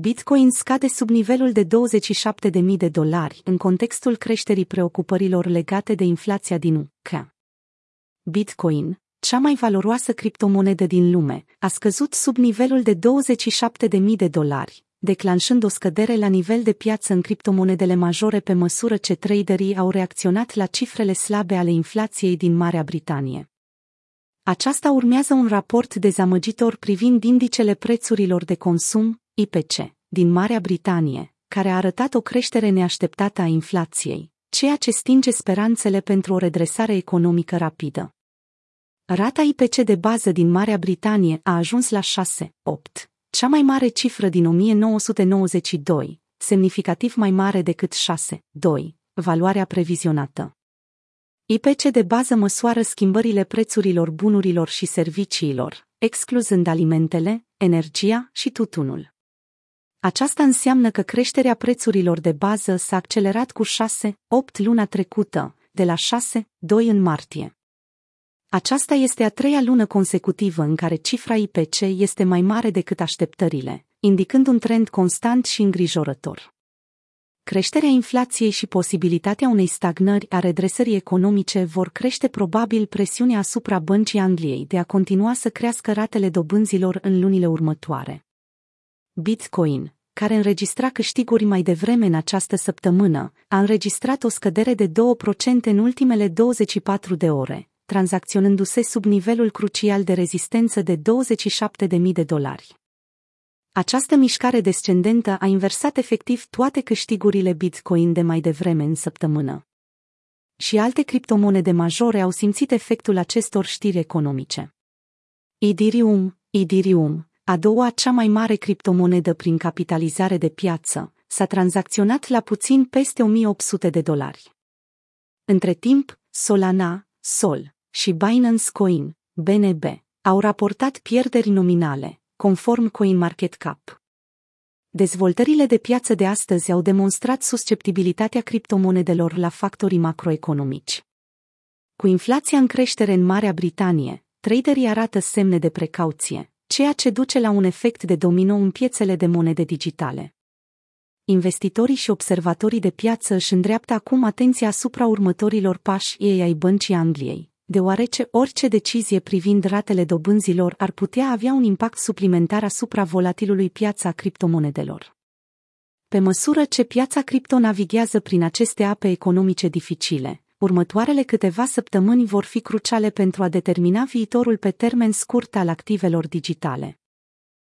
Bitcoin scade sub nivelul de 27.000 de dolari în contextul creșterii preocupărilor legate de inflația din UK. Bitcoin, cea mai valoroasă criptomonedă din lume, a scăzut sub nivelul de 27.000 de dolari, declanșând o scădere la nivel de piață în criptomonedele majore pe măsură ce traderii au reacționat la cifrele slabe ale inflației din Marea Britanie. Aceasta urmează un raport dezamăgitor privind indicele prețurilor de consum, IPC, din Marea Britanie, care a arătat o creștere neașteptată a inflației, ceea ce stinge speranțele pentru o redresare economică rapidă. Rata IPC de bază din Marea Britanie a ajuns la 6,8, cea mai mare cifră din 1992, semnificativ mai mare decât 6,2, valoarea previzionată. IPC de bază măsoară schimbările prețurilor bunurilor și serviciilor, excluzând alimentele, energia și tutunul. Aceasta înseamnă că creșterea prețurilor de bază s-a accelerat cu 6-8 luna trecută, de la 6-2 în martie. Aceasta este a treia lună consecutivă în care cifra IPC este mai mare decât așteptările, indicând un trend constant și îngrijorător. Creșterea inflației și posibilitatea unei stagnări a redresării economice vor crește probabil presiunea asupra băncii Angliei de a continua să crească ratele dobânzilor în lunile următoare. Bitcoin, care înregistra câștiguri mai devreme în această săptămână, a înregistrat o scădere de 2% în ultimele 24 de ore, tranzacționându-se sub nivelul crucial de rezistență de 27.000 de dolari. Această mișcare descendentă a inversat efectiv toate câștigurile Bitcoin de mai devreme în săptămână. Și alte criptomonede majore au simțit efectul acestor știri economice. Ethereum, Ethereum, a doua cea mai mare criptomonedă prin capitalizare de piață, s-a tranzacționat la puțin peste 1800 de dolari. Între timp, Solana, Sol și Binance Coin, BNB, au raportat pierderi nominale, conform CoinMarketCap. Dezvoltările de piață de astăzi au demonstrat susceptibilitatea criptomonedelor la factorii macroeconomici. Cu inflația în creștere în Marea Britanie, traderii arată semne de precauție, ceea ce duce la un efect de domino în piețele de monede digitale. Investitorii și observatorii de piață își îndreaptă acum atenția asupra următorilor pași ei ai Băncii Angliei, deoarece orice decizie privind ratele dobânzilor ar putea avea un impact suplimentar asupra volatilului piața criptomonedelor. Pe măsură ce piața cripto navighează prin aceste ape economice dificile, următoarele câteva săptămâni vor fi cruciale pentru a determina viitorul pe termen scurt al activelor digitale.